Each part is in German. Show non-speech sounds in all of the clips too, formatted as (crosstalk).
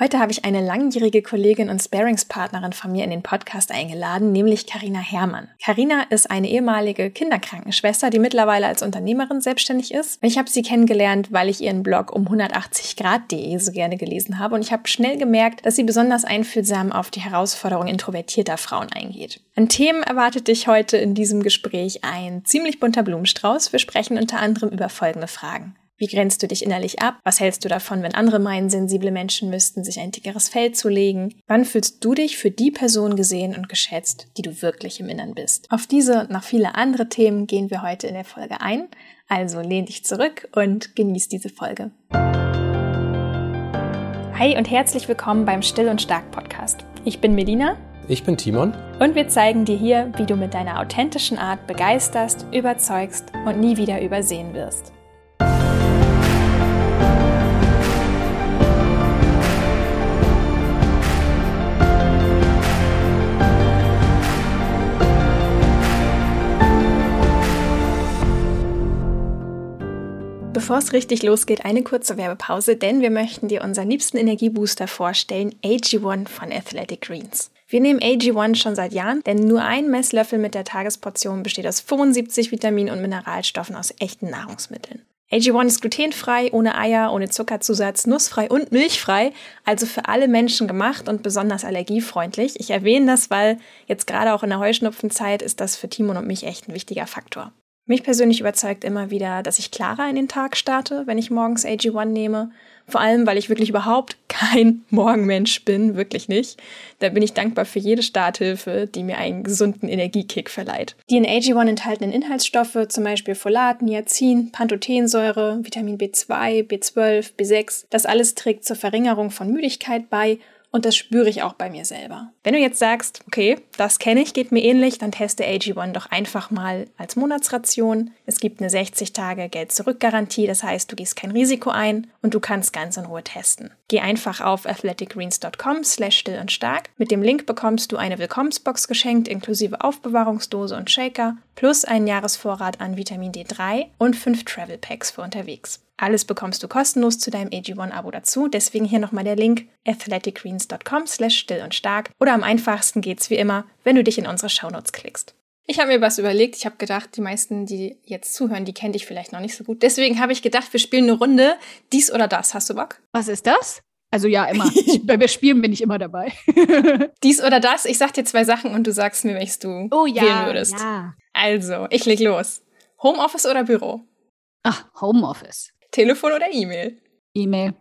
Heute habe ich eine langjährige Kollegin und Sparingspartnerin von mir in den Podcast eingeladen, nämlich Karina Herrmann. Karina ist eine ehemalige Kinderkrankenschwester, die mittlerweile als Unternehmerin selbstständig ist. Ich habe sie kennengelernt, weil ich ihren Blog um 180grad.de so gerne gelesen habe und ich habe schnell gemerkt, dass sie besonders einfühlsam auf die Herausforderung introvertierter Frauen eingeht. An Themen erwartet dich heute in diesem Gespräch ein ziemlich bunter Blumenstrauß. Wir sprechen unter anderem über folgende Fragen. Wie grenzt du dich innerlich ab? Was hältst du davon, wenn andere meinen, sensible Menschen müssten sich ein dickeres Fell zulegen? Wann fühlst du dich für die Person gesehen und geschätzt, die du wirklich im Innern bist? Auf diese und noch viele andere Themen gehen wir heute in der Folge ein. Also lehn dich zurück und genieß diese Folge. Hi und herzlich willkommen beim Still und Stark Podcast. Ich bin Medina. Ich bin Timon. Und wir zeigen dir hier, wie du mit deiner authentischen Art begeisterst, überzeugst und nie wieder übersehen wirst. Bevor es richtig losgeht, eine kurze Werbepause, denn wir möchten dir unseren liebsten Energiebooster vorstellen, AG1 von Athletic Greens. Wir nehmen AG1 schon seit Jahren, denn nur ein Messlöffel mit der Tagesportion besteht aus 75 Vitaminen und Mineralstoffen aus echten Nahrungsmitteln. AG1 ist glutenfrei, ohne Eier, ohne Zuckerzusatz, nussfrei und milchfrei, also für alle Menschen gemacht und besonders allergiefreundlich. Ich erwähne das, weil jetzt gerade auch in der Heuschnupfenzeit ist das für Timon und mich echt ein wichtiger Faktor. Mich persönlich überzeugt immer wieder, dass ich klarer in den Tag starte, wenn ich morgens AG1 nehme. Vor allem, weil ich wirklich überhaupt (laughs) kein Morgenmensch bin, wirklich nicht. Da bin ich dankbar für jede Starthilfe, die mir einen gesunden Energiekick verleiht. Die in AG1 enthaltenen Inhaltsstoffe, zum Beispiel Folat, Niacin, Pantothensäure, Vitamin B2, B12, B6, das alles trägt zur Verringerung von Müdigkeit bei und das spüre ich auch bei mir selber. Wenn du jetzt sagst, okay, das kenne ich, geht mir ähnlich, dann teste AG1 doch einfach mal als Monatsration. Es gibt eine 60 Tage Geld-Zurück-Garantie, das heißt, du gehst kein Risiko ein und du kannst ganz in Ruhe testen. Geh einfach auf athleticgreens.com slash still und stark. Mit dem Link bekommst du eine Willkommensbox geschenkt, inklusive Aufbewahrungsdose und Shaker, plus einen Jahresvorrat an Vitamin D3 und fünf Travel Packs für unterwegs. Alles bekommst du kostenlos zu deinem AG1-Abo dazu. Deswegen hier nochmal der Link athleticgreens.com slash still und stark. Oder am einfachsten geht's wie immer, wenn du dich in unsere Shownotes klickst. Ich habe mir was überlegt. Ich habe gedacht, die meisten, die jetzt zuhören, die kennen dich vielleicht noch nicht so gut. Deswegen habe ich gedacht, wir spielen eine Runde. Dies oder das. Hast du Bock? Was ist das? Also ja, immer. (laughs) Bei Spielen bin ich immer dabei. (laughs) Dies oder das. Ich sag dir zwei Sachen und du sagst mir, welches du oh, ja, wählen würdest. Ja. Also, ich leg los. Homeoffice oder Büro? Ach, Homeoffice. Telefon oder E-Mail? E-Mail.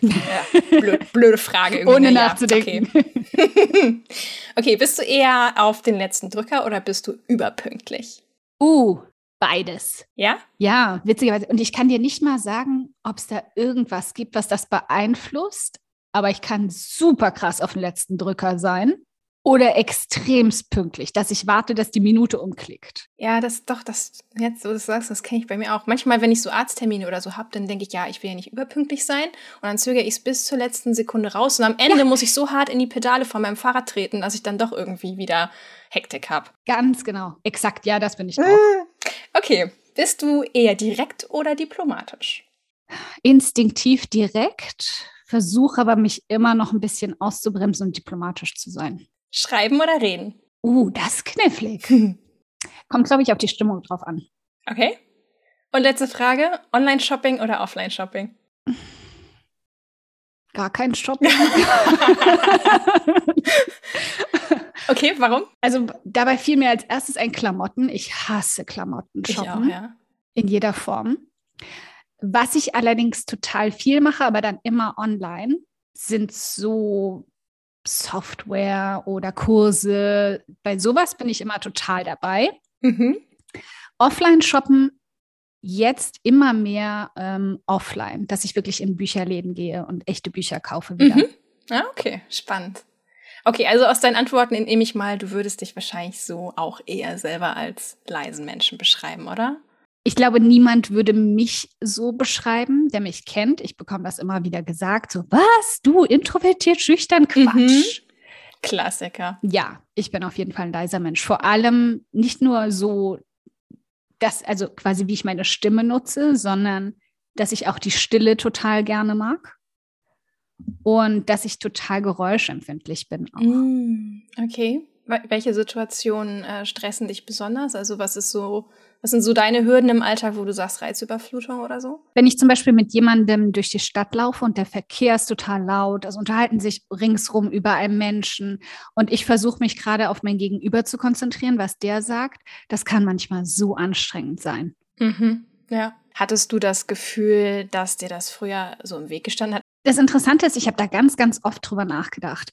Ja, blöd, blöde Frage. Irgendwie. Ohne nachzudenken. Okay. (laughs) okay, bist du eher auf den letzten Drücker oder bist du überpünktlich? Uh, beides. Ja? Ja, witzigerweise. Und ich kann dir nicht mal sagen, ob es da irgendwas gibt, was das beeinflusst. Aber ich kann super krass auf den letzten Drücker sein oder extremst pünktlich, dass ich warte, dass die Minute umklickt. Ja, das doch, das jetzt, so du sagst, das kenne ich bei mir auch. Manchmal, wenn ich so Arzttermine oder so habe, dann denke ich, ja, ich will ja nicht überpünktlich sein. Und dann zögere ich es bis zur letzten Sekunde raus. Und am Ende ja. muss ich so hart in die Pedale von meinem Fahrrad treten, dass ich dann doch irgendwie wieder Hektik habe. Ganz genau. Exakt, ja, das bin ich auch. Okay. Bist du eher direkt oder diplomatisch? Instinktiv direkt, versuche aber mich immer noch ein bisschen auszubremsen und diplomatisch zu sein. Schreiben oder reden? Uh, das ist knifflig. (laughs) Kommt, glaube ich, auf die Stimmung drauf an. Okay. Und letzte Frage: Online-Shopping oder Offline-Shopping? Gar kein Shopping. (laughs) okay, warum? Also dabei fiel mir als erstes ein Klamotten. Ich hasse Klamotten shoppen. Auch, ja. In jeder Form. Was ich allerdings total viel mache, aber dann immer online, sind so Software oder Kurse. Bei sowas bin ich immer total dabei. Mhm. Offline-Shoppen jetzt immer mehr ähm, offline, dass ich wirklich in Bücherläden gehe und echte Bücher kaufe wieder. Mhm. Ah, okay, spannend. Okay, also aus deinen Antworten entnehme ich mal, du würdest dich wahrscheinlich so auch eher selber als leisen Menschen beschreiben, oder? Ich glaube, niemand würde mich so beschreiben, der mich kennt. Ich bekomme das immer wieder gesagt, so, was, du introvertiert, schüchtern, mhm. Quatsch. Mhm. Klassiker. Ja, ich bin auf jeden Fall ein leiser Mensch. Vor allem nicht nur so, dass, also quasi wie ich meine Stimme nutze, sondern dass ich auch die Stille total gerne mag. und dass ich total geräuschempfindlich bin. Auch. Mm, okay. Welche Situationen äh, stressen dich besonders? Also was ist so, was sind so deine Hürden im Alltag, wo du sagst Reizüberflutung oder so? Wenn ich zum Beispiel mit jemandem durch die Stadt laufe und der Verkehr ist total laut, also unterhalten sich ringsrum überall Menschen und ich versuche mich gerade auf mein Gegenüber zu konzentrieren, was der sagt, das kann manchmal so anstrengend sein. Mhm. Ja. Hattest du das Gefühl, dass dir das früher so im Weg gestanden hat? Das Interessante ist, ich habe da ganz, ganz oft drüber nachgedacht.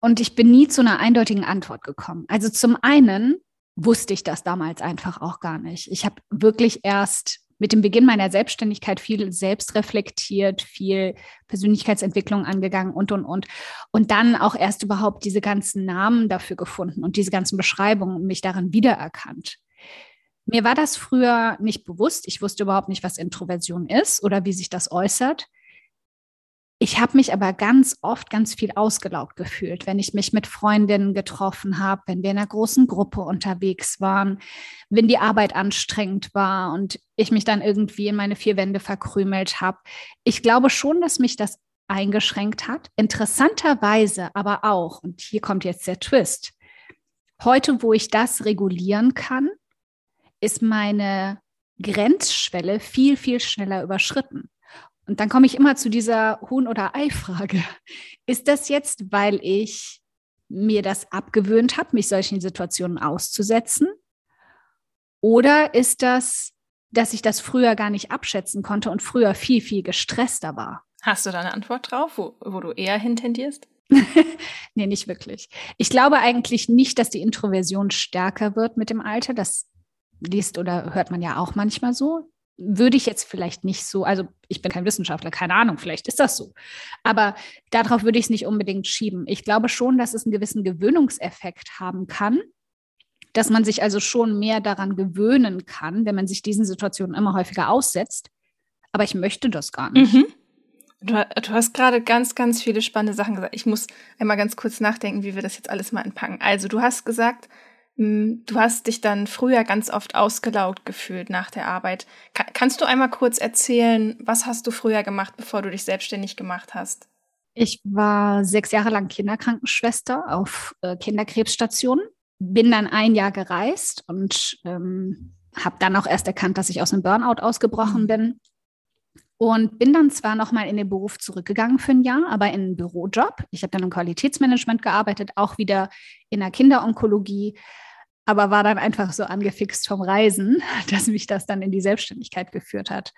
Und ich bin nie zu einer eindeutigen Antwort gekommen. Also zum einen wusste ich das damals einfach auch gar nicht. Ich habe wirklich erst mit dem Beginn meiner Selbstständigkeit viel selbst reflektiert, viel Persönlichkeitsentwicklung angegangen und, und, und. Und dann auch erst überhaupt diese ganzen Namen dafür gefunden und diese ganzen Beschreibungen und mich darin wiedererkannt. Mir war das früher nicht bewusst. Ich wusste überhaupt nicht, was Introversion ist oder wie sich das äußert. Ich habe mich aber ganz oft ganz viel ausgelaugt gefühlt, wenn ich mich mit Freundinnen getroffen habe, wenn wir in einer großen Gruppe unterwegs waren, wenn die Arbeit anstrengend war und ich mich dann irgendwie in meine vier Wände verkrümelt habe. Ich glaube schon, dass mich das eingeschränkt hat. Interessanterweise aber auch, und hier kommt jetzt der Twist, heute, wo ich das regulieren kann, ist meine Grenzschwelle viel, viel schneller überschritten. Und dann komme ich immer zu dieser Huhn- oder Ei-Frage. (laughs) Ist das jetzt, weil ich mir das abgewöhnt habe, mich solchen Situationen auszusetzen? Oder ist das, dass ich das früher gar nicht abschätzen konnte und früher viel, viel gestresster war? Hast du da eine Antwort drauf, wo, wo du eher hintendierst? (laughs) nee, nicht wirklich. Ich glaube eigentlich nicht, dass die Introversion stärker wird mit dem Alter. Das liest oder hört man ja auch manchmal so würde ich jetzt vielleicht nicht so, also ich bin kein Wissenschaftler, keine Ahnung, vielleicht ist das so. Aber darauf würde ich es nicht unbedingt schieben. Ich glaube schon, dass es einen gewissen Gewöhnungseffekt haben kann, dass man sich also schon mehr daran gewöhnen kann, wenn man sich diesen Situationen immer häufiger aussetzt. Aber ich möchte das gar nicht. Mhm. Du, du, hast gerade ganz, ganz viele spannende Sachen gesagt. Ich muss einmal ganz kurz nachdenken, wie wir das jetzt alles mal entpacken. Also du hast gesagt, du hast dich dann früher ganz oft ausgelaugt gefühlt nach der Arbeit. Ka kannst du einmal kurz erzählen, was hast du früher gemacht, bevor du dich selbstständig gemacht hast? Ich war sechs Jahre lang Kinderkrankenschwester auf äh, Kinderkrebsstationen, bin dann ein Jahr gereist und ähm, habe dann auch erst erkannt, dass ich aus einem Burnout ausgebrochen mhm. bin. Und bin dann zwar nochmal in den Beruf zurückgegangen für ein Jahr, aber in einen Bürojob. Ich habe dann im Qualitätsmanagement gearbeitet, auch wieder in der Kinderonkologie, aber war dann einfach so angefixt vom Reisen, (laughs) dass mich das dann in die Selbstständigkeit geführt hat.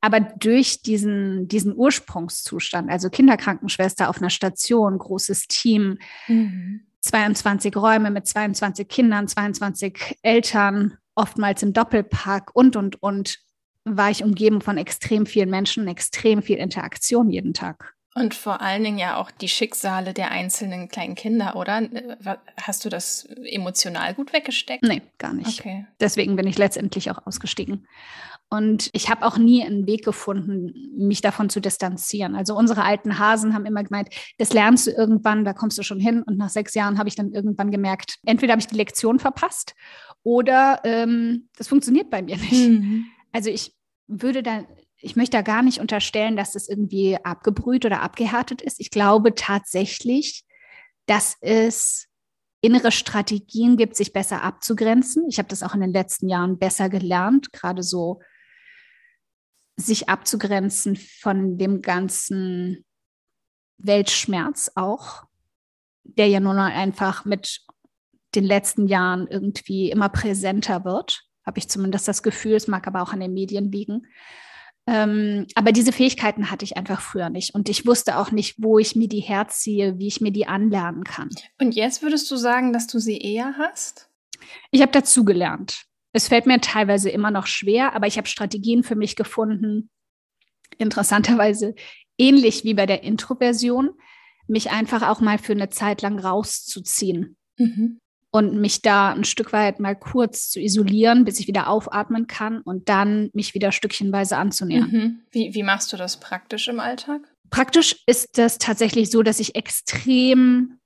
Aber durch diesen, diesen Ursprungszustand, also Kinderkrankenschwester auf einer Station, großes Team, mhm. 22 Räume mit 22 Kindern, 22 Eltern, oftmals im Doppelpark und, und, und, war ich umgeben von extrem vielen Menschen, extrem viel Interaktion jeden Tag. Und vor allen Dingen ja auch die Schicksale der einzelnen kleinen Kinder, oder? Hast du das emotional gut weggesteckt? Nee, gar nicht. Okay. Deswegen bin ich letztendlich auch ausgestiegen. Und ich habe auch nie einen Weg gefunden, mich davon zu distanzieren. Also unsere alten Hasen haben immer gemeint, das lernst du irgendwann, da kommst du schon hin. Und nach sechs Jahren habe ich dann irgendwann gemerkt, entweder habe ich die Lektion verpasst oder ähm, das funktioniert bei mir nicht. Mhm. Also ich würde da, ich möchte da gar nicht unterstellen, dass das irgendwie abgebrüht oder abgehärtet ist. Ich glaube tatsächlich, dass es innere Strategien gibt, sich besser abzugrenzen. Ich habe das auch in den letzten Jahren besser gelernt, gerade so sich abzugrenzen von dem ganzen Weltschmerz auch, der ja nun einfach mit den letzten Jahren irgendwie immer präsenter wird habe ich zumindest das Gefühl. Es mag aber auch an den Medien liegen. Ähm, aber diese Fähigkeiten hatte ich einfach früher nicht. Und ich wusste auch nicht, wo ich mir die herziehe, wie ich mir die anlernen kann. Und jetzt würdest du sagen, dass du sie eher hast? Ich habe dazugelernt. Es fällt mir teilweise immer noch schwer, aber ich habe Strategien für mich gefunden, interessanterweise ähnlich wie bei der Introversion, mich einfach auch mal für eine Zeit lang rauszuziehen. Mhm und mich da ein Stück weit mal kurz zu isolieren, bis ich wieder aufatmen kann und dann mich wieder stückchenweise anzunähern. Mhm. Wie, wie machst du das praktisch im Alltag? Praktisch ist das tatsächlich so, dass ich extrem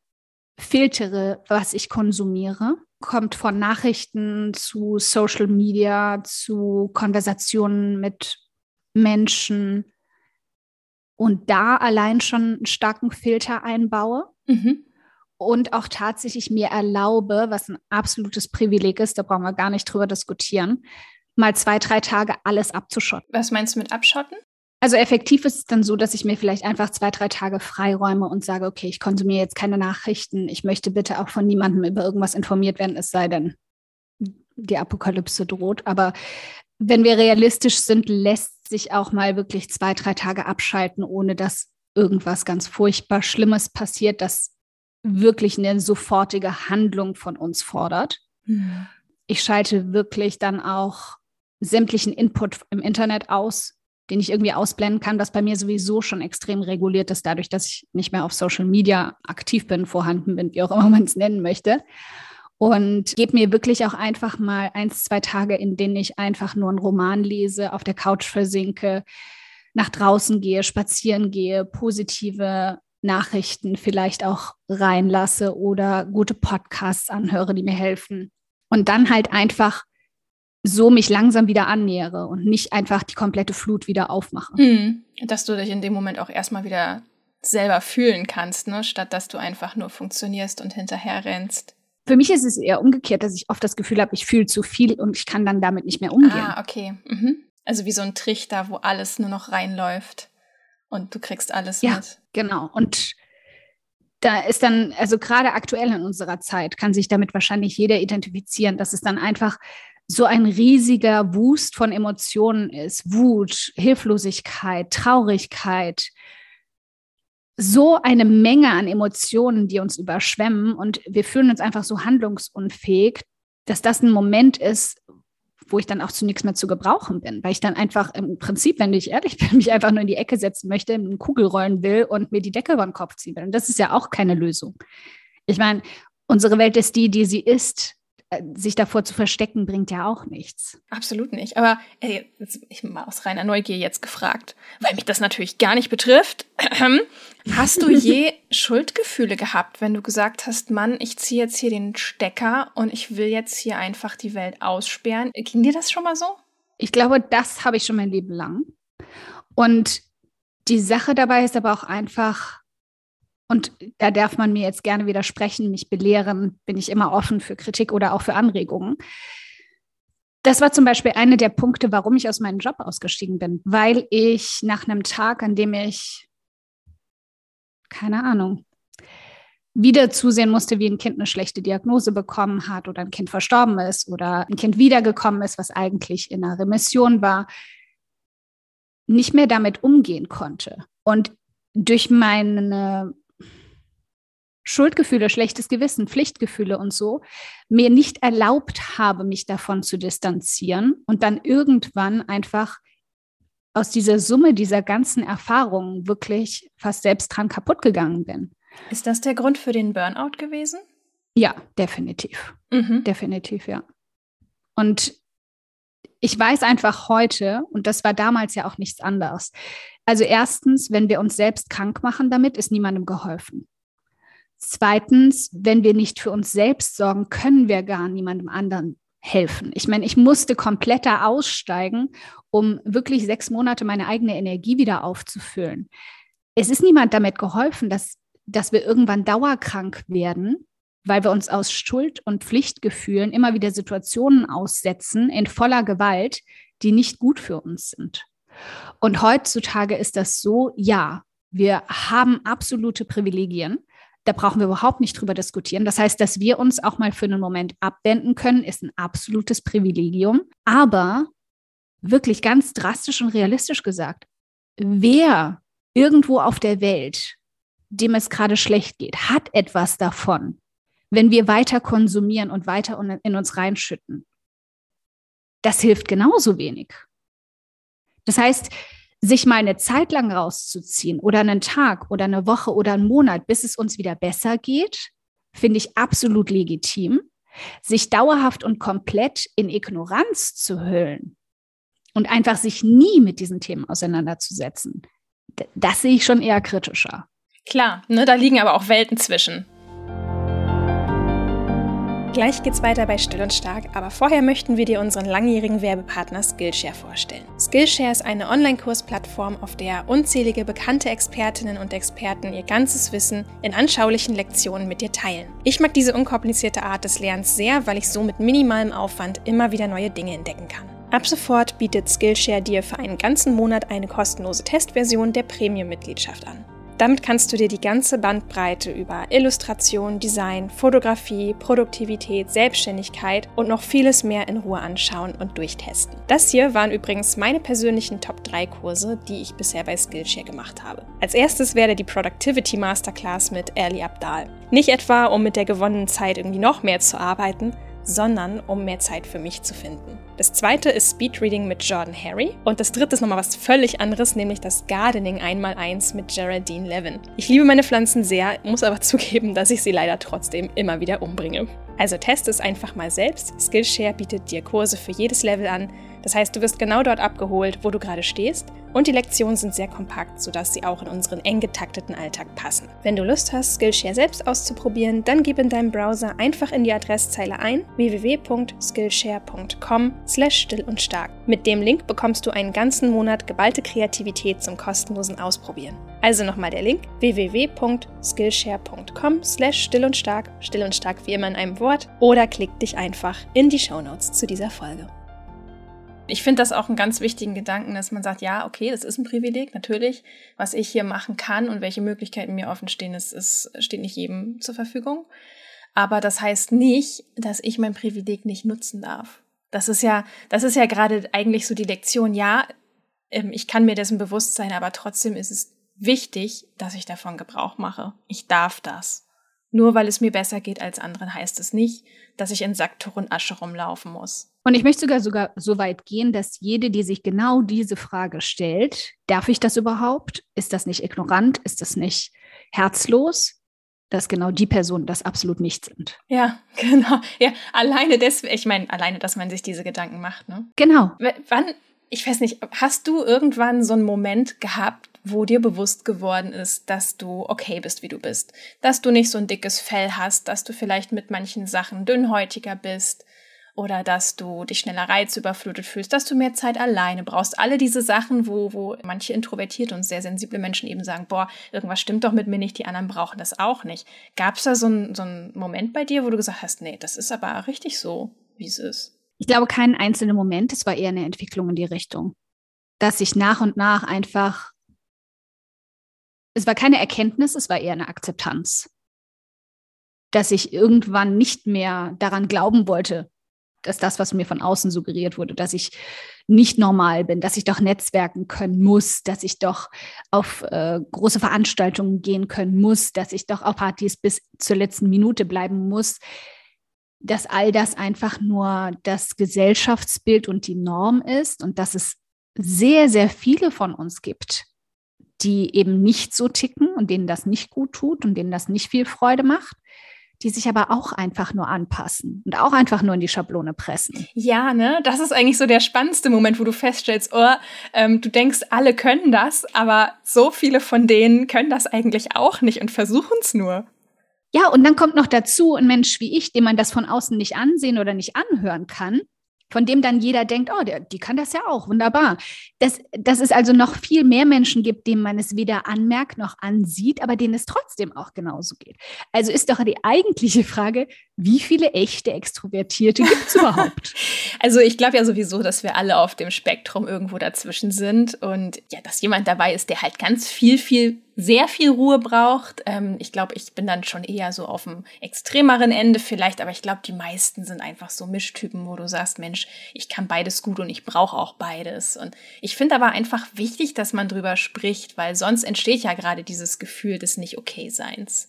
filtere, was ich konsumiere. Kommt von Nachrichten zu Social Media, zu Konversationen mit Menschen. und da allein schon einen starken Filter einbaue. Mhm. Und auch tatsächlich mir erlaube, was ein absolutes Privileg ist, da brauchen wir gar nicht drüber diskutieren, mal zwei, drei Tage alles abzuschotten. Was meinst du mit abschotten? Also effektiv ist es dann so, dass ich mir vielleicht einfach zwei, drei Tage freiräume und sage, okay, ich konsumiere jetzt keine Nachrichten. Ich möchte bitte auch von niemandem über irgendwas informiert werden, es sei denn, die Apokalypse droht. Aber wenn wir realistisch sind, lässt sich auch mal wirklich zwei, drei Tage abschalten, ohne dass irgendwas ganz furchtbar Schlimmes passiert, das wirklich eine sofortige Handlung von uns fordert. Mhm. Ich schalte wirklich dann auch sämtlichen Input im Internet aus, den ich irgendwie ausblenden kann, was bei mir sowieso schon extrem reguliert ist, dadurch, dass ich nicht mehr auf Social Media aktiv bin, vorhanden bin, wie auch immer man es nennen möchte und gebe mir wirklich auch einfach mal eins, zwei Tage, in denen ich einfach nur einen Roman lese, auf der Couch versinke, nach draußen gehe, spazieren gehe, positive Nachrichten vielleicht auch reinlasse oder gute Podcasts anhöre, die mir helfen. Und dann halt einfach so mich langsam wieder annähere und nicht einfach die komplette Flut wieder aufmache. Hm. Dass du dich in dem Moment auch erstmal wieder selber fühlen kannst, ne? statt dass du einfach nur funktionierst und hinterher rennst. Für mich ist es eher umgekehrt, dass ich oft das Gefühl habe, ich fühle zu viel und ich kann dann damit nicht mehr umgehen. Ah, okay. Mhm. Also wie so ein Trichter, wo alles nur noch reinläuft und du kriegst alles ja, mit. Genau. Und da ist dann, also gerade aktuell in unserer Zeit, kann sich damit wahrscheinlich jeder identifizieren, dass es dann einfach so ein riesiger Wust von Emotionen ist. Wut, Hilflosigkeit, Traurigkeit, so eine Menge an Emotionen, die uns überschwemmen und wir fühlen uns einfach so handlungsunfähig, dass das ein Moment ist, wo ich dann auch zu nichts mehr zu gebrauchen bin, weil ich dann einfach im Prinzip, wenn ich ehrlich (laughs) bin, mich einfach nur in die Ecke setzen möchte, eine Kugel rollen will und mir die Decke über den Kopf ziehen will. Und das ist ja auch keine Lösung. Ich meine, unsere Welt ist die, die sie ist. Äh, sich davor zu verstecken, bringt ja auch nichts. Absolut nicht. Aber ey, ich mal aus reiner Neugier jetzt gefragt, weil mich das natürlich gar nicht betrifft. Hast du je (laughs) Schuldgefühle gehabt, wenn du gesagt hast, Mann, ich ziehe jetzt hier den Stecker und ich will jetzt hier einfach die Welt aussperren? Ging dir das schon mal so? Ich glaube, das habe ich schon mein Leben lang. Und die Sache dabei ist aber auch einfach, und da darf man mir jetzt gerne widersprechen, mich belehren, bin ich immer offen für Kritik oder auch für Anregungen. Das war zum Beispiel einer der Punkte, warum ich aus meinem Job ausgestiegen bin, weil ich nach einem Tag, an dem ich, keine Ahnung, wieder zusehen musste, wie ein Kind eine schlechte Diagnose bekommen hat oder ein Kind verstorben ist oder ein Kind wiedergekommen ist, was eigentlich in einer Remission war, nicht mehr damit umgehen konnte. Und durch meine Schuldgefühle, schlechtes Gewissen, Pflichtgefühle und so, mir nicht erlaubt habe, mich davon zu distanzieren und dann irgendwann einfach aus dieser Summe dieser ganzen Erfahrungen wirklich fast selbst dran kaputt gegangen bin. Ist das der Grund für den Burnout gewesen? Ja, definitiv. Mhm. Definitiv, ja. Und ich weiß einfach heute, und das war damals ja auch nichts anderes. Also erstens, wenn wir uns selbst krank machen damit, ist niemandem geholfen. Zweitens, wenn wir nicht für uns selbst sorgen, können wir gar niemandem anderen helfen. Ich meine, ich musste kompletter aussteigen, um wirklich sechs Monate meine eigene Energie wieder aufzufüllen. Es ist niemand damit geholfen, dass, dass wir irgendwann dauerkrank werden, weil wir uns aus Schuld- und Pflichtgefühlen immer wieder Situationen aussetzen in voller Gewalt, die nicht gut für uns sind. Und heutzutage ist das so, ja, wir haben absolute Privilegien. Da brauchen wir überhaupt nicht drüber diskutieren. Das heißt, dass wir uns auch mal für einen Moment abwenden können, ist ein absolutes Privilegium. Aber wirklich ganz drastisch und realistisch gesagt, wer irgendwo auf der Welt, dem es gerade schlecht geht, hat etwas davon, wenn wir weiter konsumieren und weiter in uns reinschütten. Das hilft genauso wenig. Das heißt, sich mal eine Zeit lang rauszuziehen oder einen Tag oder eine Woche oder einen Monat, bis es uns wieder besser geht, finde ich absolut legitim. Sich dauerhaft und komplett in Ignoranz zu hüllen und einfach sich nie mit diesen Themen auseinanderzusetzen, das sehe ich schon eher kritischer. Klar, ne, da liegen aber auch Welten zwischen. Gleich geht's weiter bei Still und Stark, aber vorher möchten wir dir unseren langjährigen Werbepartner Skillshare vorstellen. Skillshare ist eine Online-Kursplattform, auf der unzählige bekannte Expertinnen und Experten ihr ganzes Wissen in anschaulichen Lektionen mit dir teilen. Ich mag diese unkomplizierte Art des Lernens sehr, weil ich so mit minimalem Aufwand immer wieder neue Dinge entdecken kann. Ab sofort bietet Skillshare dir für einen ganzen Monat eine kostenlose Testversion der Premium-Mitgliedschaft an. Damit kannst du dir die ganze Bandbreite über Illustration, Design, Fotografie, Produktivität, Selbstständigkeit und noch vieles mehr in Ruhe anschauen und durchtesten. Das hier waren übrigens meine persönlichen Top 3 Kurse, die ich bisher bei Skillshare gemacht habe. Als erstes wäre die Productivity Masterclass mit Ali Abdal. Nicht etwa, um mit der gewonnenen Zeit irgendwie noch mehr zu arbeiten, sondern um mehr Zeit für mich zu finden. Das zweite ist Speedreading mit Jordan Harry und das dritte ist nochmal was völlig anderes, nämlich das Gardening einmal eins mit Geraldine Levin. Ich liebe meine Pflanzen sehr, muss aber (laughs) zugeben, dass ich sie leider trotzdem immer wieder umbringe. Also teste es einfach mal selbst. Skillshare bietet dir Kurse für jedes Level an. Das heißt, du wirst genau dort abgeholt, wo du gerade stehst und die Lektionen sind sehr kompakt, sodass sie auch in unseren eng getakteten Alltag passen. Wenn du Lust hast, Skillshare selbst auszuprobieren, dann gib in deinem Browser einfach in die Adresszeile ein www.skillshare.com slash still und stark. Mit dem Link bekommst du einen ganzen Monat geballte Kreativität zum kostenlosen Ausprobieren. Also nochmal der Link www.skillshare.com slash still und stark, still und stark wie immer in einem Wort oder klick dich einfach in die Shownotes zu dieser Folge. Ich finde das auch einen ganz wichtigen Gedanken, dass man sagt, ja, okay, das ist ein Privileg, natürlich. Was ich hier machen kann und welche Möglichkeiten mir offen stehen, ist, steht nicht jedem zur Verfügung. Aber das heißt nicht, dass ich mein Privileg nicht nutzen darf. Das ist ja, das ist ja gerade eigentlich so die Lektion. Ja, ähm, ich kann mir dessen bewusst sein, aber trotzdem ist es wichtig, dass ich davon Gebrauch mache. Ich darf das. Nur weil es mir besser geht als anderen, heißt es nicht, dass ich in Sacktuch und Asche rumlaufen muss. Und ich möchte sogar sogar so weit gehen, dass jede, die sich genau diese Frage stellt, darf ich das überhaupt? Ist das nicht ignorant? Ist das nicht herzlos? Dass genau die Personen das absolut nicht sind. Ja, (laughs) genau. Ja, alleine deswegen, ich meine, alleine, dass man sich diese Gedanken macht, ne? Genau. W wann, ich weiß nicht, hast du irgendwann so einen Moment gehabt, wo dir bewusst geworden ist, dass du okay bist, wie du bist, dass du nicht so ein dickes Fell hast, dass du vielleicht mit manchen Sachen dünnhäutiger bist oder dass du dich schneller reizüberflutet fühlst, dass du mehr Zeit alleine brauchst. Alle diese Sachen, wo, wo manche introvertierte und sehr sensible Menschen eben sagen, boah, irgendwas stimmt doch mit mir nicht, die anderen brauchen das auch nicht. Gab es da so einen so Moment bei dir, wo du gesagt hast, nee, das ist aber richtig so, wie es ist? Ich glaube, keinen einzelnen Moment, es war eher eine Entwicklung in die Richtung, dass ich nach und nach einfach es war keine Erkenntnis, es war eher eine Akzeptanz. Dass ich irgendwann nicht mehr daran glauben wollte, dass das, was mir von außen suggeriert wurde, dass ich nicht normal bin, dass ich doch netzwerken können muss, dass ich doch auf äh, große Veranstaltungen gehen können muss, dass ich doch auf Partys bis zur letzten Minute bleiben muss, dass all das einfach nur das Gesellschaftsbild und die Norm ist und dass es sehr, sehr viele von uns gibt, die eben nicht so ticken und denen das nicht gut tut und denen das nicht viel Freude macht, die sich aber auch einfach nur anpassen und auch einfach nur in die Schablone pressen. Ja, ne, das ist eigentlich so der spannendste Moment, wo du feststellst, oh, ähm, du denkst, alle können das, aber so viele von denen können das eigentlich auch nicht und versuchen es nur. Ja, und dann kommt noch dazu ein Mensch wie ich, dem man das von außen nicht ansehen oder nicht anhören kann, von dem dann jeder denkt, oh, der, die kann das ja auch, wunderbar. Dass, dass es also noch viel mehr Menschen gibt, denen man es weder anmerkt noch ansieht, aber denen es trotzdem auch genauso geht. Also ist doch die eigentliche Frage, wie viele echte Extrovertierte gibt es überhaupt? (laughs) also ich glaube ja sowieso, dass wir alle auf dem Spektrum irgendwo dazwischen sind und ja, dass jemand dabei ist, der halt ganz viel, viel sehr viel Ruhe braucht. Ähm, ich glaube, ich bin dann schon eher so auf dem extremeren Ende vielleicht, aber ich glaube, die meisten sind einfach so Mischtypen, wo du sagst, Mensch, ich kann beides gut und ich brauche auch beides. Und ich finde aber einfach wichtig, dass man drüber spricht, weil sonst entsteht ja gerade dieses Gefühl des Nicht-Okay-Seins.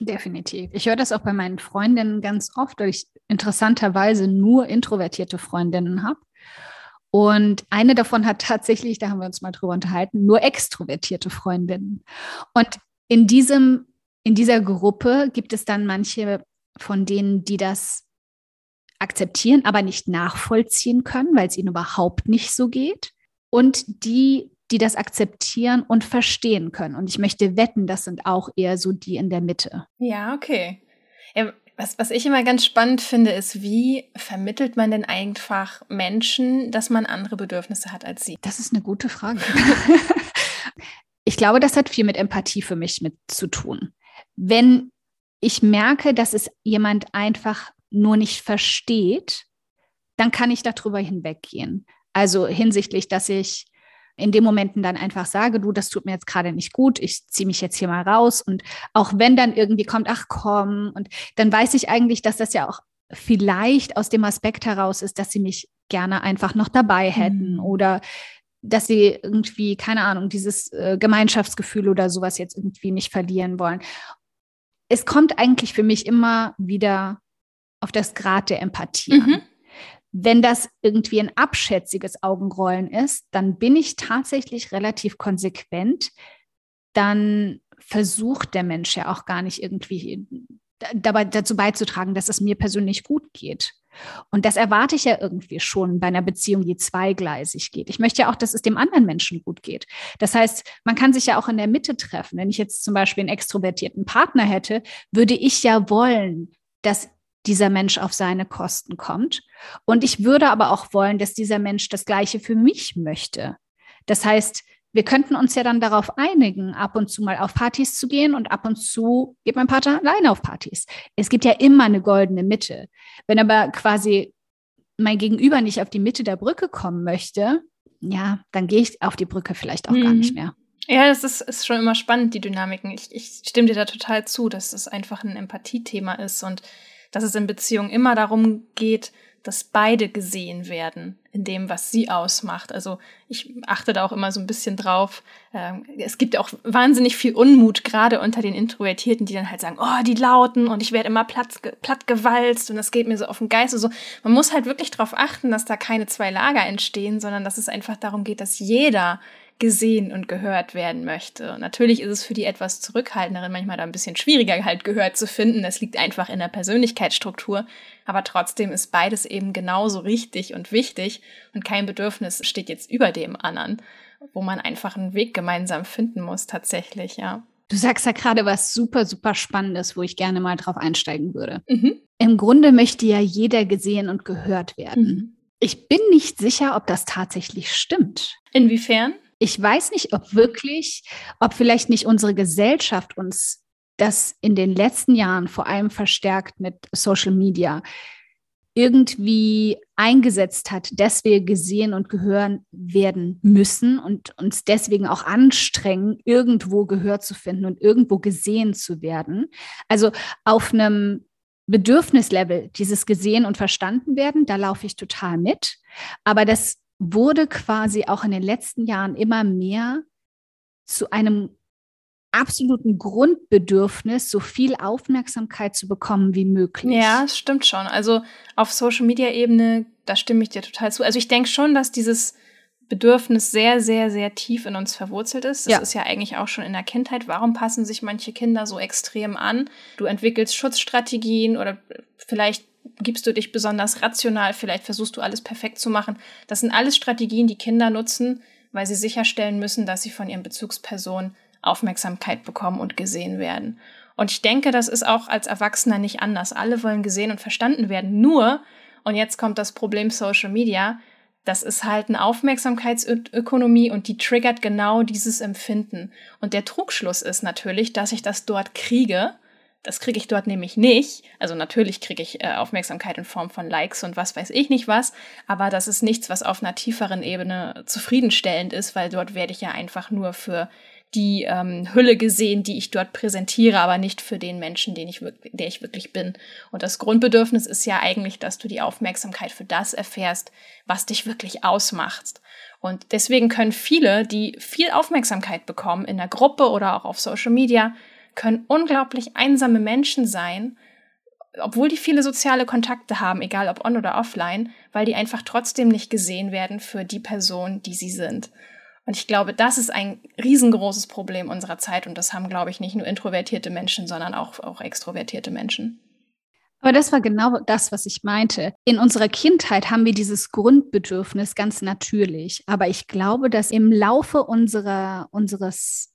Definitiv. Ich höre das auch bei meinen Freundinnen ganz oft, weil ich interessanterweise nur introvertierte Freundinnen habe. Und eine davon hat tatsächlich, da haben wir uns mal drüber unterhalten, nur extrovertierte Freundinnen. Und in diesem, in dieser Gruppe gibt es dann manche von denen, die das akzeptieren, aber nicht nachvollziehen können, weil es ihnen überhaupt nicht so geht. Und die, die das akzeptieren und verstehen können. Und ich möchte wetten, das sind auch eher so die in der Mitte. Ja, okay. Ja, Was, was ich immer ganz spannend finde, ist, wie vermittelt man denn einfach Menschen, dass man andere Bedürfnisse hat als sie? Das ist eine gute Frage. (laughs) ich glaube, das hat viel mit Empathie für mich mit zu tun. Wenn ich merke, dass es jemand einfach nur nicht versteht, dann kann ich darüber hinweggehen. Also hinsichtlich, dass ich in den Momenten dann einfach sage, du, das tut mir jetzt gerade nicht gut, ich ziehe mich jetzt hier mal raus. Und auch wenn dann irgendwie kommt, ach komm, und dann weiß ich eigentlich, dass das ja auch vielleicht aus dem Aspekt heraus ist, dass sie mich gerne einfach noch dabei hätten mhm. oder dass sie irgendwie, keine Ahnung, dieses äh, Gemeinschaftsgefühl oder sowas jetzt irgendwie nicht verlieren wollen. Es kommt eigentlich für mich immer wieder auf das Grad der Empathie mhm. an. Wenn das irgendwie ein abschätziges Augenrollen ist, dann bin ich tatsächlich relativ konsequent. Dann versucht der Mensch ja auch gar nicht irgendwie dabei dazu beizutragen, dass es mir persönlich gut geht. Und das erwarte ich ja irgendwie schon bei einer Beziehung, die zweigleisig geht. Ich möchte ja auch, dass es dem anderen Menschen gut geht. Das heißt, man kann sich ja auch in der Mitte treffen. Wenn ich jetzt zum Beispiel einen extrovertierten Partner hätte, würde ich ja wollen, dass dieser Mensch auf seine Kosten kommt. Und ich würde aber auch wollen, dass dieser Mensch das Gleiche für mich möchte. Das heißt, wir könnten uns ja dann darauf einigen, ab und zu mal auf Partys zu gehen und ab und zu geht mein Partner alleine auf Partys. Es gibt ja immer eine goldene Mitte. Wenn aber quasi mein Gegenüber nicht auf die Mitte der Brücke kommen möchte, ja, dann gehe ich auf die Brücke vielleicht auch mhm. gar nicht mehr. Ja, das ist, ist schon immer spannend, die Dynamiken. Ich, ich stimme dir da total zu, dass das einfach ein Empathiethema ist und dass es in Beziehungen immer darum geht, dass beide gesehen werden in dem, was sie ausmacht. Also ich achte da auch immer so ein bisschen drauf. Ähm, es gibt auch wahnsinnig viel Unmut, gerade unter den Introvertierten, die dann halt sagen, oh, die Lauten und ich werde immer platt, platt gewalzt und das geht mir so auf den Geist. Also man muss halt wirklich darauf achten, dass da keine zwei Lager entstehen, sondern dass es einfach darum geht, dass jeder gesehen und gehört werden möchte. Und natürlich ist es für die etwas zurückhaltenderen manchmal da ein bisschen schwieriger halt gehört zu finden. Das liegt einfach in der Persönlichkeitsstruktur. Aber trotzdem ist beides eben genauso richtig und wichtig und kein Bedürfnis steht jetzt über dem anderen, wo man einfach einen Weg gemeinsam finden muss tatsächlich, ja. Du sagst ja gerade was super, super Spannendes, wo ich gerne mal drauf einsteigen würde. Mhm. Im Grunde möchte ja jeder gesehen und gehört werden. Mhm. Ich bin nicht sicher, ob das tatsächlich stimmt. Inwiefern? Ich weiß nicht, ob wirklich, ob vielleicht nicht unsere Gesellschaft uns das in den letzten Jahren vor allem verstärkt mit Social Media irgendwie eingesetzt hat, dass wir gesehen und gehören werden müssen und uns deswegen auch anstrengen, irgendwo Gehör zu finden und irgendwo gesehen zu werden. Also auf einem Bedürfnislevel, dieses gesehen und verstanden werden, da laufe ich total mit. Aber das wurde quasi auch in den letzten Jahren immer mehr zu einem absoluten Grundbedürfnis, so viel Aufmerksamkeit zu bekommen wie möglich. Ja, das stimmt schon. Also auf Social-Media-Ebene, da stimme ich dir total zu. Also ich denke schon, dass dieses Bedürfnis sehr, sehr, sehr tief in uns verwurzelt ist. Das ja. ist ja eigentlich auch schon in der Kindheit. Warum passen sich manche Kinder so extrem an? Du entwickelst Schutzstrategien oder vielleicht gibst du dich besonders rational, vielleicht versuchst du alles perfekt zu machen. Das sind alles Strategien, die Kinder nutzen, weil sie sicherstellen müssen, dass sie von ihren Bezugspersonen Aufmerksamkeit bekommen und gesehen werden. Und ich denke, das ist auch als Erwachsener nicht anders. Alle wollen gesehen und verstanden werden. Nur, und jetzt kommt das Problem Social Media, das ist halt eine Aufmerksamkeitsökonomie und die triggert genau dieses Empfinden. Und der Trugschluss ist natürlich, dass ich das dort kriege das kriege ich dort nämlich nicht. Also natürlich kriege ich äh, Aufmerksamkeit in Form von Likes und was weiß ich nicht was, aber das ist nichts, was auf einer tieferen Ebene zufriedenstellend ist, weil dort werde ich ja einfach nur für die ähm, Hülle gesehen, die ich dort präsentiere, aber nicht für den Menschen, den ich, der ich wirklich bin. Und das Grundbedürfnis ist ja eigentlich, dass du die Aufmerksamkeit für das erfährst, was dich wirklich ausmacht. Und deswegen können viele, die viel Aufmerksamkeit bekommen in der Gruppe oder auch auf Social Media, können unglaublich einsame Menschen sein, obwohl die viele soziale Kontakte haben, egal ob on oder offline, weil die einfach trotzdem nicht gesehen werden für die Person, die sie sind. Und ich glaube, das ist ein riesengroßes Problem unserer Zeit und das haben, glaube ich, nicht nur introvertierte Menschen, sondern auch, auch extrovertierte Menschen. Aber das war genau das, was ich meinte. In unserer Kindheit haben wir dieses Grundbedürfnis ganz natürlich. Aber ich glaube, dass im Laufe unserer, unseres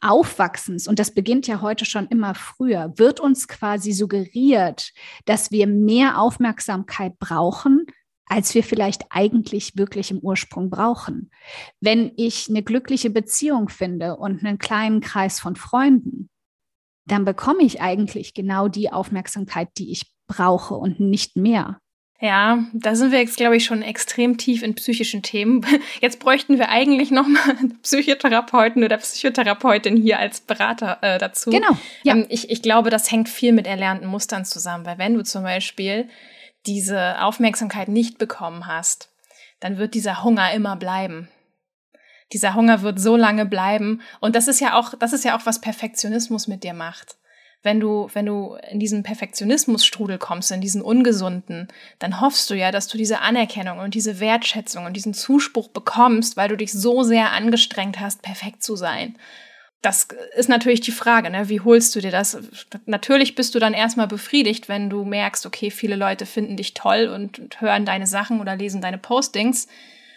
Aufwachsens, und das beginnt ja heute schon immer früher, wird uns quasi suggeriert, dass wir mehr Aufmerksamkeit brauchen, als wir vielleicht eigentlich wirklich im Ursprung brauchen. Wenn ich eine glückliche Beziehung finde und einen kleinen Kreis von Freunden, dann bekomme ich eigentlich genau die Aufmerksamkeit, die ich brauche und nicht mehr. Ja, da sind wir jetzt, glaube ich, schon extrem tief in psychischen Themen. (laughs) Jetzt bräuchten wir eigentlich nochmal einen Psychotherapeuten oder Psychotherapeutin hier als Berater äh, dazu. Genau. Ja. Ähm, ich, ich glaube, das hängt viel mit erlernten Mustern zusammen, weil wenn du zum Beispiel diese Aufmerksamkeit nicht bekommen hast, dann wird dieser Hunger immer bleiben. Dieser Hunger wird so lange bleiben. Und das ist ja auch, das ist ja auch, was Perfektionismus mit dir macht. Wenn du, wenn du in diesen Perfektionismusstrudel kommst, in diesen ungesunden, dann hoffst du ja, dass du diese Anerkennung und diese Wertschätzung und diesen Zuspruch bekommst, weil du dich so sehr angestrengt hast, perfekt zu sein das ist natürlich die Frage, ne? wie holst du dir das? Natürlich bist du dann erstmal befriedigt, wenn du merkst, okay, viele Leute finden dich toll und hören deine Sachen oder lesen deine Postings.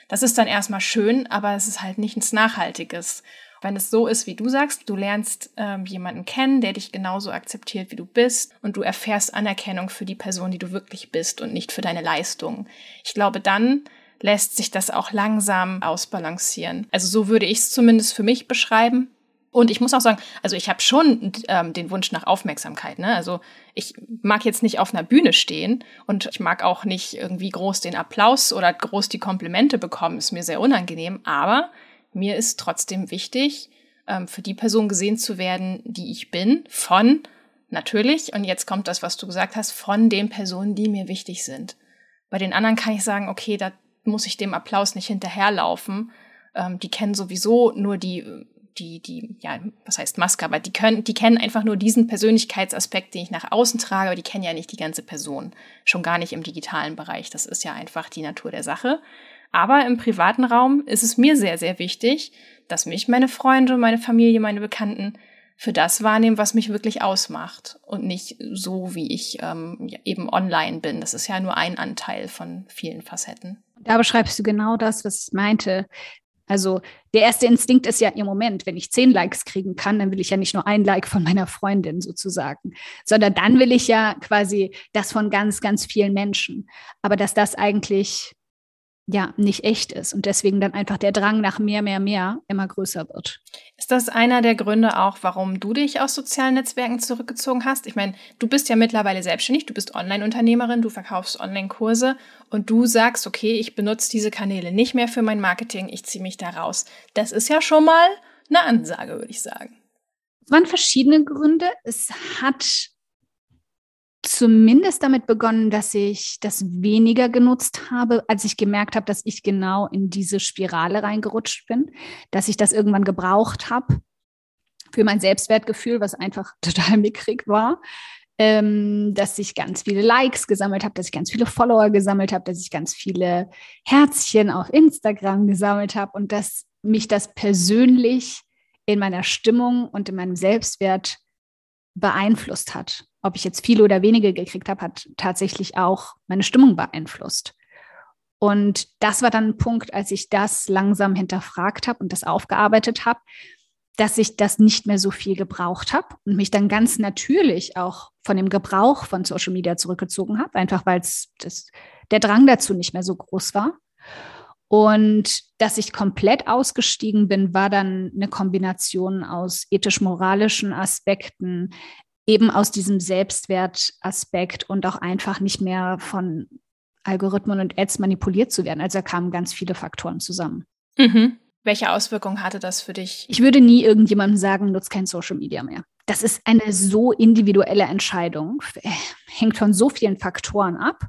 Das ist dann erstmal schön, aber es ist halt nichts Nachhaltiges. Wenn es so ist, wie du sagst, du lernst ähm, jemanden kennen, der dich genauso akzeptiert, wie du bist, und du erfährst Anerkennung für die Person, die du wirklich bist und nicht für deine Leistung. Ich glaube, dann lässt sich das auch langsam ausbalancieren. Also so würde ich es zumindest für mich beschreiben. Und ich muss auch sagen, also ich habe schon ähm, den Wunsch nach Aufmerksamkeit. Ne? Also ich mag jetzt nicht auf einer Bühne stehen und ich mag auch nicht irgendwie groß den Applaus oder groß die Komplimente bekommen. Ist mir sehr unangenehm. Aber mir ist trotzdem wichtig, ähm, für die Person gesehen zu werden, die ich bin, von natürlich, und jetzt kommt das, was du gesagt hast, von den Personen, die mir wichtig sind. Bei den anderen kann ich sagen, okay, da muss ich dem Applaus nicht hinterherlaufen. Ähm, die kennen sowieso nur die die, die, ja, was heißt Maske, aber die können, die kennen einfach nur diesen Persönlichkeitsaspekt, den ich nach außen trage, aber die kennen ja nicht die ganze Person. Schon gar nicht im digitalen Bereich. Das ist ja einfach die Natur der Sache. Aber im privaten Raum ist es mir sehr, sehr wichtig, dass mich meine Freunde, meine Familie, meine Bekannten für das wahrnehmen, was mich wirklich ausmacht und nicht so, wie ich ähm, eben online bin. Das ist ja nur ein Anteil von vielen Facetten. Da beschreibst du genau das, was ich meinte. Also der erste Instinkt ist ja im Moment, wenn ich zehn Likes kriegen kann, dann will ich ja nicht nur ein Like von meiner Freundin sozusagen, sondern dann will ich ja quasi das von ganz, ganz vielen Menschen. Aber dass das eigentlich ja nicht echt ist und deswegen dann einfach der Drang nach mehr, mehr, mehr immer größer wird. Ist das einer der Gründe auch, warum du dich aus sozialen Netzwerken zurückgezogen hast? Ich meine, du bist ja mittlerweile selbstständig, du bist Online-Unternehmerin, du verkaufst Online-Kurse und du sagst, okay, ich benutze diese Kanäle nicht mehr für mein Marketing, ich ziehe mich da raus. Das ist ja schon mal eine Ansage, würde ich sagen. Es waren verschiedene Gründe. Es hat zumindest damit begonnen, dass ich das weniger genutzt habe, als ich gemerkt habe, dass ich genau in diese Spirale reingerutscht bin, dass ich das irgendwann gebraucht habe für mein Selbstwertgefühl, was einfach (laughs) total mickrig war. Ähm, dass ich ganz viele Likes gesammelt habe, dass ich ganz viele Follower gesammelt habe, dass ich ganz viele Herzchen auf Instagram gesammelt habe und dass mich das persönlich in meiner Stimmung und in meinem Selbstwert beeinflusst hat ob ich jetzt viele oder wenige gekriegt habe, hat tatsächlich auch meine Stimmung beeinflusst. Und das war dann ein Punkt, als ich das langsam hinterfragt habe und das aufgearbeitet habe, dass ich das nicht mehr so viel gebraucht habe und mich dann ganz natürlich auch von dem Gebrauch von Social Media zurückgezogen habe, einfach weil der Drang dazu nicht mehr so groß war. Und dass ich komplett ausgestiegen bin, war dann eine Kombination aus ethisch-moralischen Aspekten, eben aus diesem Selbstwertaspekt und auch einfach nicht mehr von Algorithmen und Ads manipuliert zu werden. Also da kamen ganz viele Faktoren zusammen. Mhm. Welche Auswirkungen hatte das für dich? Ich würde nie irgendjemandem sagen, nutzt kein Social Media mehr. Das ist eine so individuelle Entscheidung, hängt von so vielen Faktoren ab,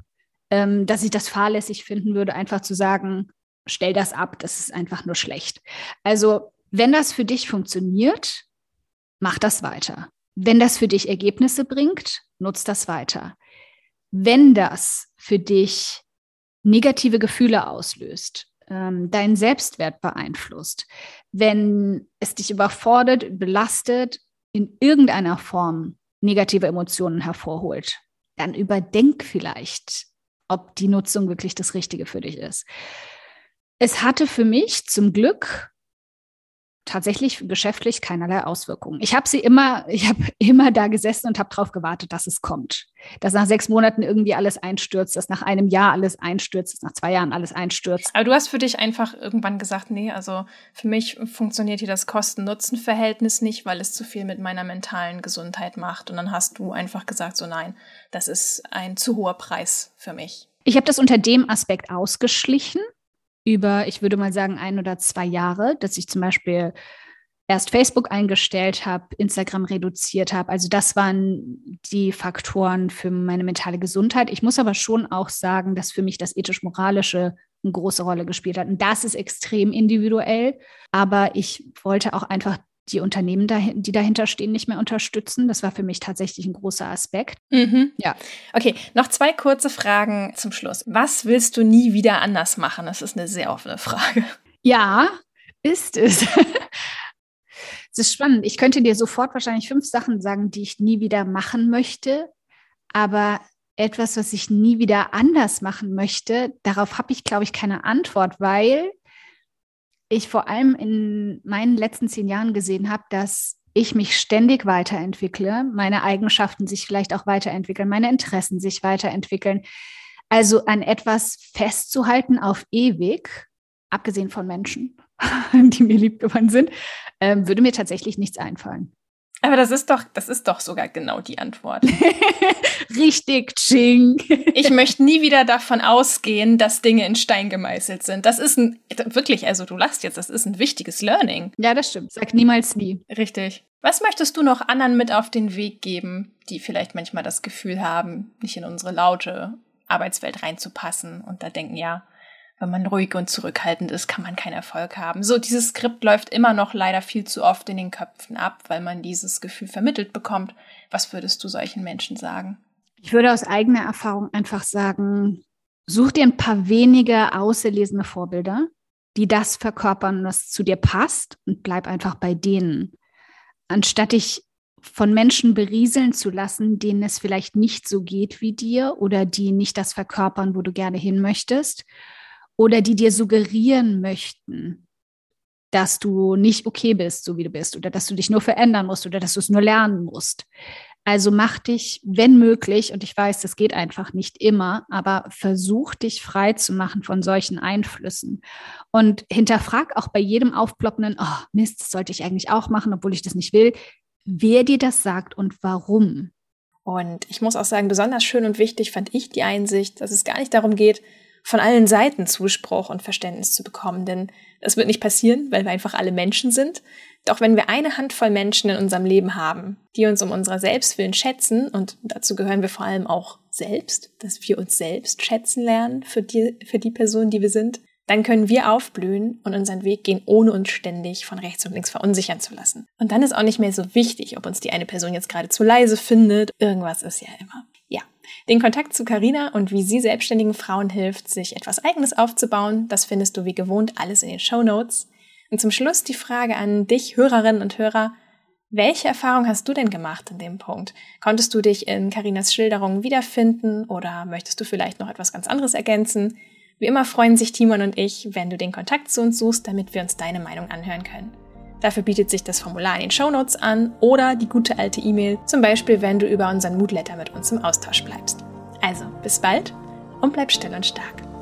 ähm, dass ich das fahrlässig finden würde, einfach zu sagen, stell das ab, das ist einfach nur schlecht. Also, wenn das für dich funktioniert, mach das weiter. Wenn das für dich Ergebnisse bringt, nutz das weiter. Wenn das für dich negative Gefühle auslöst, ähm, deinen Selbstwert beeinflusst, wenn es dich überfordert, belastet, in irgendeiner Form negative Emotionen hervorholt, dann überdenk vielleicht, ob die Nutzung wirklich das Richtige für dich ist. Es hatte für mich zum Glück tatsächlich geschäftlich keinerlei Auswirkungen. Ich habe sie immer, ich habe (laughs) immer da gesessen und habe darauf gewartet, dass es kommt. Dass nach sechs Monaten irgendwie alles einstürzt, dass nach einem Jahr alles einstürzt, dass nach zwei Jahren alles einstürzt. Aber du hast für dich einfach irgendwann gesagt, nee, also für mich funktioniert hier das Kosten-Nutzen-Verhältnis nicht, weil es zu viel mit meiner mentalen Gesundheit macht. Und dann hast du einfach gesagt, so nein, das ist ein zu hoher Preis für mich. Ich habe das unter dem Aspekt ausgeschlichen über, ich würde mal sagen, ein oder zwei Jahre, dass ich zum Beispiel erst Facebook eingestellt habe, Instagram reduziert habe. Also das waren die Faktoren für meine mentale Gesundheit. Ich muss aber schon auch sagen, dass für mich das ethisch-moralische eine große Rolle gespielt hat. Und das ist extrem individuell. Aber ich wollte auch einfach die Unternehmen, die dahinter stehen, nicht mehr unterstützen. Das war für mich tatsächlich ein großer Aspekt. Mhm. Ja. Okay, noch zwei kurze Fragen zum Schluss. Was willst du nie wieder anders machen? Das ist eine sehr offene Frage. Ja, ist es. (laughs) Es ist spannend. Ich könnte dir sofort wahrscheinlich fünf Sachen sagen, die ich nie wieder machen möchte. Aber etwas, was ich nie wieder anders machen möchte, darauf habe ich, glaube ich, keine Antwort, weil ich vor allem in meinen letzten zehn Jahren gesehen habe, dass ich mich ständig weiterentwickle, meine Eigenschaften sich vielleicht auch weiterentwickeln, meine Interessen sich weiterentwickeln. Also an etwas festzuhalten auf ewig, abgesehen von Menschen, (laughs) die mir lieb geworden sind, äh, würde mir tatsächlich nichts einfallen. Aber das ist doch, das ist doch sogar genau die Antwort. (laughs) Richtig, Ching. ich möchte nie wieder davon ausgehen, dass Dinge in Stein gemeißelt sind. Das ist ein, wirklich, also du lachst jetzt, das ist ein wichtiges Learning. Ja, das stimmt. Sag niemals nie. Richtig. Was möchtest du noch anderen mit auf den Weg geben, die vielleicht manchmal das Gefühl haben, nicht in unsere laute Arbeitswelt reinzupassen und da denken, ja, wenn man ruhig und zurückhaltend ist, kann man keinen Erfolg haben. So, dieses Skript läuft immer noch leider viel zu oft in den Köpfen ab, weil man dieses Gefühl vermittelt bekommt. Was würdest du solchen Menschen sagen? Ich würde aus eigener Erfahrung einfach sagen, such dir ein paar wenige auserlesene Vorbilder, die das verkörpern, was zu dir passt und bleib einfach bei denen. Anstatt dich von Menschen berieseln zu lassen, denen es vielleicht nicht so geht wie dir oder die nicht das verkörpern, wo du gerne hin möchtest oder die dir suggerieren möchten, dass du nicht okay bist, so wie du bist, oder dass du dich nur verändern musst oder dass du es nur lernen musst. Also mach dich, wenn möglich, und ich weiß, das geht einfach nicht immer, aber versuch dich frei zu machen von solchen Einflüssen. Und hinterfrag auch bei jedem aufploppenden, oh Mist, das sollte ich eigentlich auch machen, obwohl ich das nicht will, wer dir das sagt und warum. Und ich muss auch sagen, besonders schön und wichtig fand ich die Einsicht, dass es gar nicht darum geht, von allen Seiten Zuspruch und Verständnis zu bekommen, denn das wird nicht passieren, weil wir einfach alle Menschen sind. Doch wenn wir eine Handvoll Menschen in unserem Leben haben, die uns um unserer Selbstwillen schätzen, und dazu gehören wir vor allem auch selbst, dass wir uns selbst schätzen lernen für die, für die Person, die wir sind, dann können wir aufblühen und unseren Weg gehen, ohne uns ständig von rechts und links verunsichern zu lassen. Und dann ist auch nicht mehr so wichtig, ob uns die eine Person jetzt gerade zu leise findet. Irgendwas ist ja immer. Den Kontakt zu Carina und wie sie selbstständigen Frauen hilft, sich etwas Eigenes aufzubauen, das findest du wie gewohnt alles in den Show Notes. Und zum Schluss die Frage an dich, Hörerinnen und Hörer. Welche Erfahrung hast du denn gemacht in dem Punkt? Konntest du dich in Carinas Schilderungen wiederfinden oder möchtest du vielleicht noch etwas ganz anderes ergänzen? Wie immer freuen sich Timon und ich, wenn du den Kontakt zu uns suchst, damit wir uns deine Meinung anhören können. Dafür bietet sich das Formular in den Shownotes an oder die gute alte E-Mail, zum Beispiel wenn du über unseren Moodletter mit uns im Austausch bleibst. Also, bis bald und bleib still und stark.